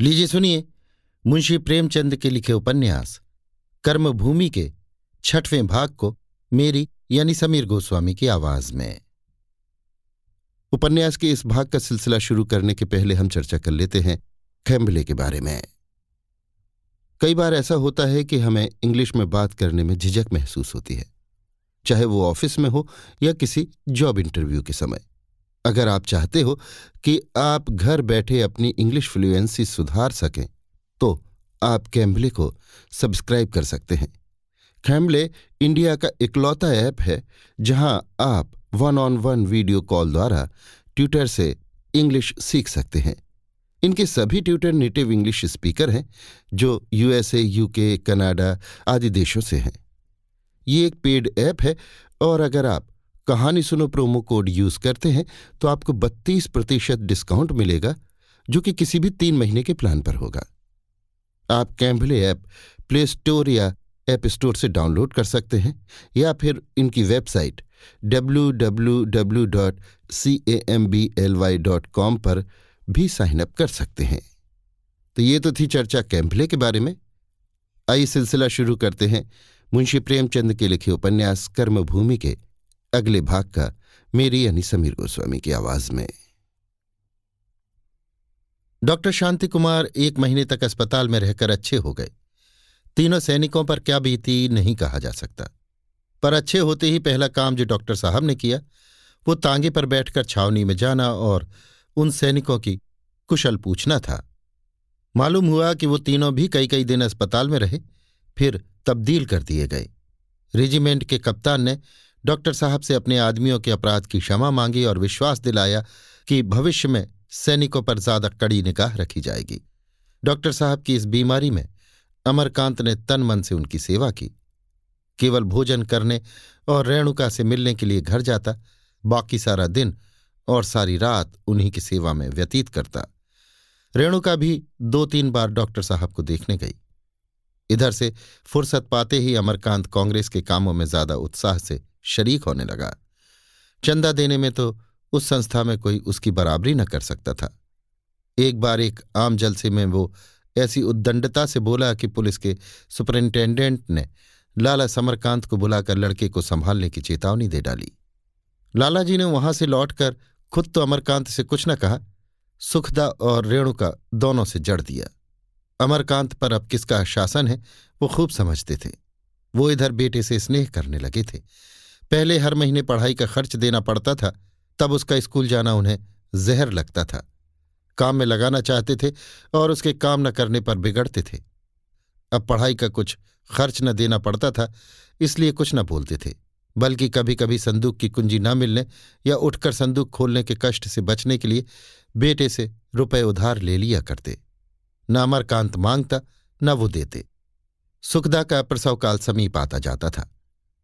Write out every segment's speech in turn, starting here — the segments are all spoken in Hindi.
लीजिए सुनिए, मुंशी प्रेमचंद के लिखे उपन्यास, कर्मभूमि के छठवें भाग को मेरी यानी समीर गोस्वामी की आवाज़ में। उपन्यास के इस भाग का सिलसिला शुरू करने के पहले हम चर्चा कर लेते हैं खैम्बले के बारे में। कई बार ऐसा होता है कि हमें इंग्लिश में बात करने में झिझक महसूस होती है, चाहे वो ऑफ़िस में हो या किसी जॉब इंटरव्यू के समय। अगर आप चाहते हो कि आप घर बैठे अपनी इंग्लिश फ्लुएंसी सुधार सकें तो आप कैम्बले को सब्सक्राइब कर सकते हैं। कैम्बले इंडिया का इकलौता ऐप है, जहाँ आप one on one video call द्वारा ट्यूटर से इंग्लिश सीख सकते हैं। इनके सभी ट्यूटर नेटिव इंग्लिश स्पीकर हैं, जो यूएसए यूके कनाडा आदि देशों से हैं। ये एक पेड ऐप है, और अगर आप कहानी सुनो प्रोमो कोड यूज़ करते हैं तो आपको 32 प्रतिशत डिस्काउंट मिलेगा, जो कि किसी भी तीन महीने के प्लान पर होगा। आप कैम्बले ऐप प्ले स्टोर या ऐप स्टोर से डाउनलोड कर सकते हैं, या फिर इनकी वेबसाइट www.cambly.com पर भी साइन अप कर सकते हैं। तो ये तो थी चर्चा कैम्पले के बारे में। आइए सिलसिला शुरू करते हैं मुंशी प्रेमचंद के लिखे उपन्यास कर्मभूमि के। अगले भाग का मेरी यानी समीर गोस्वामी की आवाज़ में। डॉक्टर शांति कुमार एक महीने तक अस्पताल में रहकर अच्छे हो गए। तीनों सैनिकों पर क्या बीती नहीं कहा जा सकता। पर अच्छे होते ही पहला काम जो डॉक्टर साहब ने किया, वो तांगे पर बैठकर छावनी में जाना और उन सैनिकों की कुशल पूछना था। मालूम हुआ कि वो तीनों भी कई कई दिन अस्पताल में रहे, फिर तब्दील कर दिए गए। रेजिमेंट के कप्तान ने डॉक्टर साहब से अपने आदमियों के अपराध की क्षमा मांगी और विश्वास दिलाया कि भविष्य में सैनिकों पर ज़्यादा कड़ी निगाह रखी जाएगी। डॉक्टर साहब की इस बीमारी में अमरकांत ने तन मन से उनकी सेवा की। केवल भोजन करने और रेणुका से मिलने के लिए घर जाता, बाकी सारा दिन और सारी रात उन्हीं की सेवा में व्यतीत करता। रेणुका भी दो तीन बार डॉक्टर साहब को देखने गई। इधर से फुर्सत पाते ही अमरकांत कांग्रेस के कामों में ज़्यादा उत्साह से शरीक होने लगा। चंदा देने में तो उस संस्था में कोई उसकी बराबरी न कर सकता था। एक बार एक आम जलसे में वो ऐसी उद्दंडता से बोला कि पुलिस के सुपरिंटेंडेंट ने लाला समरकांत को बुलाकर लड़के को संभालने की चेतावनी दे डाली। लाला जी ने वहाँ से लौटकर खुद तो अमरकांत से कुछ न कहा, सुखदा और रेणुका दोनों से जड़ दिया। अमरकांत पर अब किसका शासन है, वो खूब समझते थे। वो इधर बेटे से स्नेह करने लगे थे। पहले हर महीने पढ़ाई का खर्च देना पड़ता था, तब उसका स्कूल जाना उन्हें जहर लगता था। काम में लगाना चाहते थे और उसके काम न करने पर बिगड़ते थे। अब पढ़ाई का कुछ खर्च न देना पड़ता था, इसलिए कुछ न बोलते थे, बल्कि कभी कभी संदूक की कुंजी न मिलने या उठकर संदूक खोलने के कष्ट से बचने के लिए बेटे से रुपए उधार ले लिया करते। न अमरकांत माँगता, न वो देते। सुखदा का प्रसवकाल समीप आता जाता था।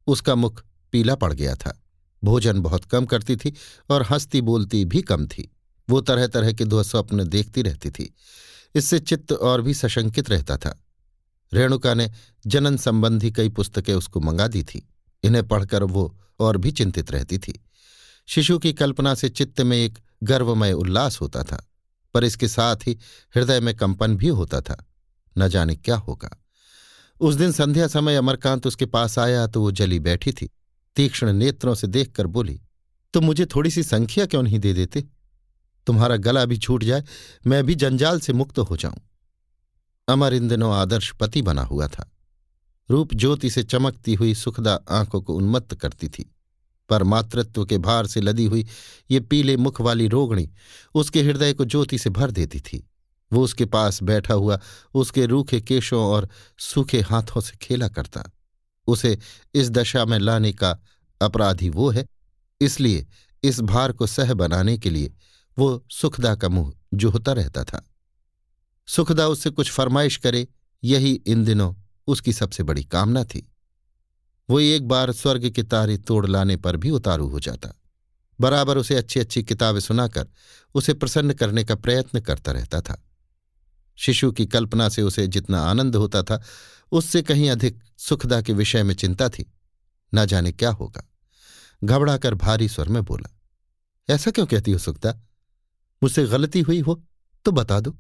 उसका मुख पीला पड़ गया था। भोजन बहुत कम करती थी और हंसती बोलती भी कम थी। वो तरह तरह के दो स्वप्न देखती रहती थी। इससे चित्त और भी सशंकित रहता था। रेणुका ने जनन संबंधी कई पुस्तकें उसको मंगा दी थी। इन्हें पढ़कर वो और भी चिंतित रहती थी। शिशु की कल्पना से चित्त में एक गर्वमय उल्लास होता था, पर इसके साथ ही हृदय में कंपन भी होता था। न जाने क्या होगा। उस दिन संध्या समय अमरकांत उसके पास आया तो वो जली बैठी थी। तीक्ष्ण नेत्रों से देखकर बोली, तुम मुझे थोड़ी सी संख्या क्यों नहीं दे देते? तुम्हारा गला भी छूट जाए, मैं भी जंजाल से मुक्त हो जाऊँ। अमर इन दिनों आदर्श पति बना हुआ था। रूप ज्योति से चमकती हुई सुखदा आँखों को उन्मत्त करती थी। पर मातृत्व के भार से लदी हुई ये पीले मुख वाली रोगणी उसके हृदय को ज्योति से भर देती थी। वो उसके पास बैठा हुआ उसके रूखे केशों और सूखे हाथों से खेला करता। उसे इस दशा में लाने का अपराधी वो है, इसलिए इस भार को सह बनाने के लिए वो सुखदा का मुँह जुहता रहता था। सुखदा उससे कुछ फरमाइश करे, यही इन दिनों उसकी सबसे बड़ी कामना थी। वो एक बार स्वर्ग के तारे तोड़ लाने पर भी उतारू हो जाता। बराबर उसे अच्छी अच्छी किताबें सुनाकर, उसे प्रसन्न करने का प्रयत्न करता रहता था। शिशु की कल्पना से उसे जितना आनंद होता था, उससे कहीं अधिक सुखदा के विषय में चिंता थी। न जाने क्या होगा। घबराकर भारी स्वर में बोला, ऐसा क्यों कहती हो सुखदा? मुझसे गलती हुई हो तो बता दो।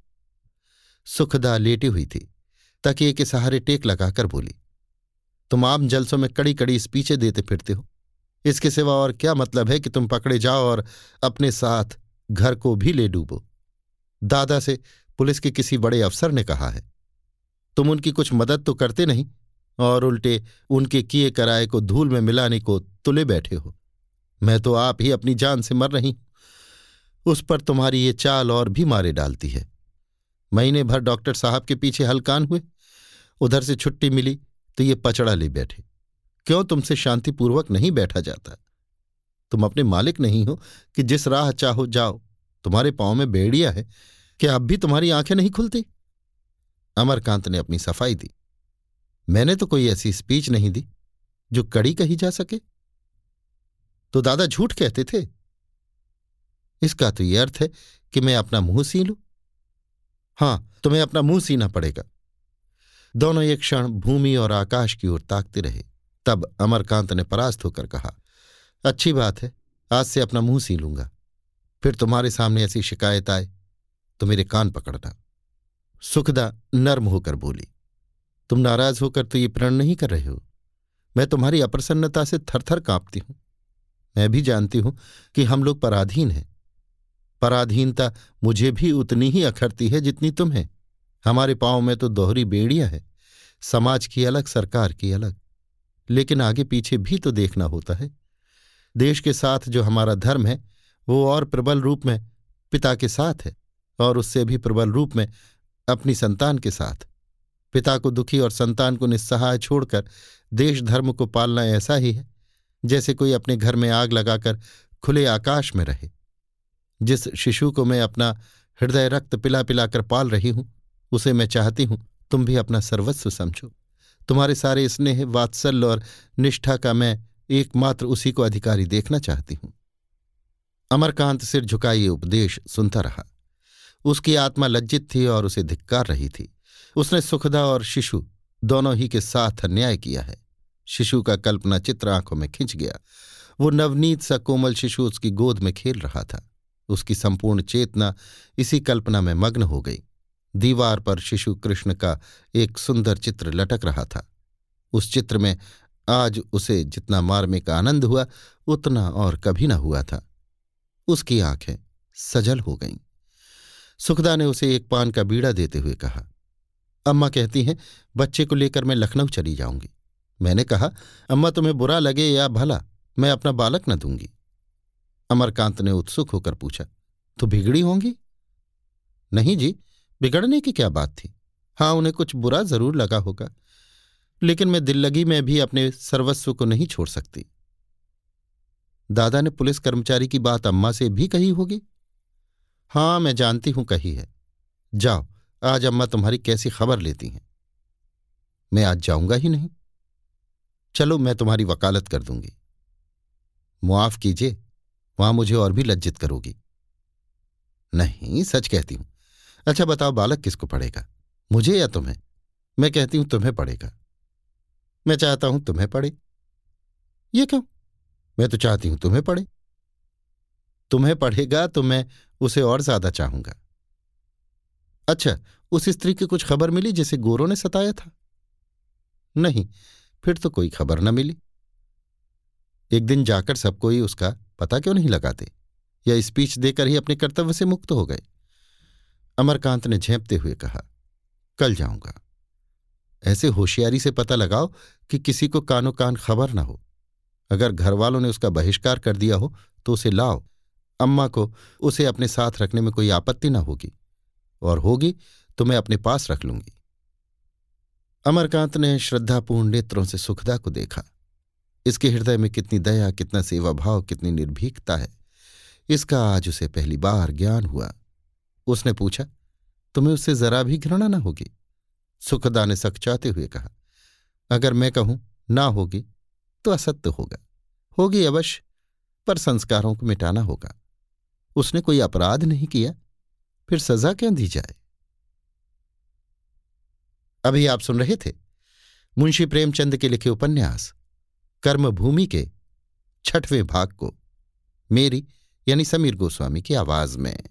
सुखदा लेटी हुई थी तकिए के सहारे टेक लगाकर बोली, तुम आम जलसों में कड़ी कड़ी स्पीचें देते फिरते हो। इसके सिवा और क्या मतलब है कि तुम पकड़े जाओ और अपने साथ घर को भी ले डूबो? दादा से पुलिस के किसी बड़े अफसर ने कहा है। तुम उनकी कुछ मदद तो करते नहीं और उल्टे उनके किए कराए को धूल में मिलाने को तुले बैठे हो। मैं तो आप ही अपनी जान से मर रही उस पर तुम्हारी ये चाल और भी मारे डालती है। महीने भर डॉक्टर साहब के पीछे हलकान हुए। उधर से छुट्टी मिली तो ये पचड़ा ले बैठे। क्यों तुमसे शांतिपूर्वक नहीं बैठा जाता? तुम अपने मालिक नहीं हो कि जिस राह चाहो जाओ। तुम्हारे पाँव में बेड़िया है। क्या अब भी तुम्हारी आँखें नहीं खुलती? अमरकांत ने अपनी सफ़ाई दी। मैंने तो कोई ऐसी स्पीच नहीं दी जो कड़ी कही जा सके। तो दादा झूठ कहते थे। इसका तो यह अर्थ है कि मैं अपना मुँह सी लू। हाँ तुम्हें अपना मुँह सीना पड़ेगा। दोनों एक क्षण भूमि और आकाश की ओर ताकते रहे। तब अमरकांत ने परास्त होकर कहा, अच्छी बात है, आज से अपना मुँह सी लूँगा। फिर तुम्हारे सामने ऐसी शिकायत आए तो मेरे कान पकड़ना। सुखदा नर्म होकर बोली तुम नाराज़ होकर तो ये प्रण नहीं कर रहे हो। मैं तुम्हारी अप्रसन्नता से थरथर कांपती हूँ। मैं भी जानती हूँ कि हम लोग पराधीन हैं। पराधीनता मुझे भी उतनी ही अखरती है जितनी तुम्हें। हमारे पाँव में तो दोहरी बेड़ियाँ हैं। समाज की अलग, सरकार की अलग। लेकिन आगे पीछे भी तो देखना होता है। देश के साथ जो हमारा धर्म है, वो और प्रबल रूप में पिता के साथ है और उससे भी प्रबल रूप में अपनी संतान के साथ। पिता को दुखी और संतान को निस्सहाय छोड़कर देश धर्म को पालना ऐसा ही है, जैसे कोई अपने घर में आग लगाकर खुले आकाश में रहे। जिस शिशु को मैं अपना हृदय रक्त पिला पिलाकर पाल रही हूँ, उसे मैं चाहती हूँ तुम भी अपना सर्वस्व समझो। तुम्हारे सारे स्नेह, वात्सल्य और निष्ठा का मैं एकमात्र उसी को अधिकारी देखना चाहती हूँ। अमरकांत सिर झुकाइए उपदेश सुनता रहा। उसकी आत्मा लज्जित थी और उसे धिक्कार रही थी। उसने सुखदा और शिशु दोनों ही के साथ अन्याय किया है। शिशु का कल्पना चित्र आँखों में खिंच गया। वो नवनीत सा कोमल शिशु उसकी गोद में खेल रहा था। उसकी संपूर्ण चेतना इसी कल्पना में मग्न हो गई। दीवार पर शिशु कृष्ण का एक सुंदर चित्र लटक रहा था। उस चित्र में आज उसे जितना मार्मिक आनंद हुआ, उतना और कभी न हुआ था। उसकी आँखें सजल हो गईं। सुखदा ने उसे एक पान का बीड़ा देते हुए कहा अम्मा कहती हैं, बच्चे को लेकर मैं लखनऊ चली जाऊँगी। मैंने कहा, अम्मा तुम्हें बुरा लगे या भला, मैं अपना बालक न दूँगी। अमरकांत ने उत्सुक होकर पूछा तो बिगड़ी होंगी? नहीं जी, बिगड़ने की क्या बात थी? हाँ उन्हें कुछ बुरा ज़रूर लगा होगा, लेकिन मैं दिल लगी में भी अपने सर्वस्व को नहीं छोड़ सकती। दादा ने पुलिस कर्मचारी की बात अम्मा से भी कही होगी? हाँ, मैं जानती हूँ कही है। जाओ आज अम्मा तुम्हारी कैसी खबर लेती हैं? मैं आज जाऊँगा ही नहीं। चलो मैं तुम्हारी वकालत कर दूँगी। मुआफ कीजिए, वहाँ मुझे और भी लज्जित करोगी। नहीं, सच कहती हूँ। अच्छा बताओ, बालक किसको पढ़ेगा? मुझे या तुम्हें? मैं कहती हूँ, तुम्हें पढ़ेगा। मैं चाहता हूँ, तुम्हें पढ़े। ये क्यों? मैं तो चाहती हूँ, तुम्हें पढ़े। तुम्हें पढ़ेगा तो मैं उसे और ज़्यादा चाहूँगा। अच्छा उस स्त्री की कुछ खबर मिली जिसे गोरों ने सताया था? नहीं, फिर तो कोई खबर न मिली। एक दिन जाकर सब कोई उसका पता क्यों नहीं लगाते, या स्पीच देकर ही अपने कर्तव्य से मुक्त हो गए। अमरकांत ने झेपते हुए कहा, कल जाऊँगा। ऐसे होशियारी से पता लगाओ कि किसी को कानो कान खबर ना हो। अगर घर वालों ने उसका बहिष्कार कर दिया हो तो उसे लाओ। अम्मा को, उसे अपने साथ रखने में कोई आपत्ति ना होगी। और होगी तो मैं अपने पास रख लूँगी। अमरकांत ने श्रद्धापूर्ण नेत्रों से सुखदा को देखा। इसके हृदय में कितनी दया, कितना सेवा भाव कितनी निर्भीकता है। इसका आज उसे पहली बार ज्ञान हुआ। उसने पूछा, तुम्हें उससे जरा भी घृणा न होगी? सुखदा ने सकचाते हुए कहा, अगर मैं कहूँ, ना होगी तो असत्य होगा। होगी अवश्य, पर संस्कारों को मिटाना होगा। उसने कोई अपराध नहीं किया। फिर सजा क्यों दी जाए? अभी आप सुन रहे थे मुंशी प्रेमचंद के लिखे उपन्यास, कर्मभूमि के छठवें भाग को, मेरी यानी समीर गोस्वामी की आवाज़ में।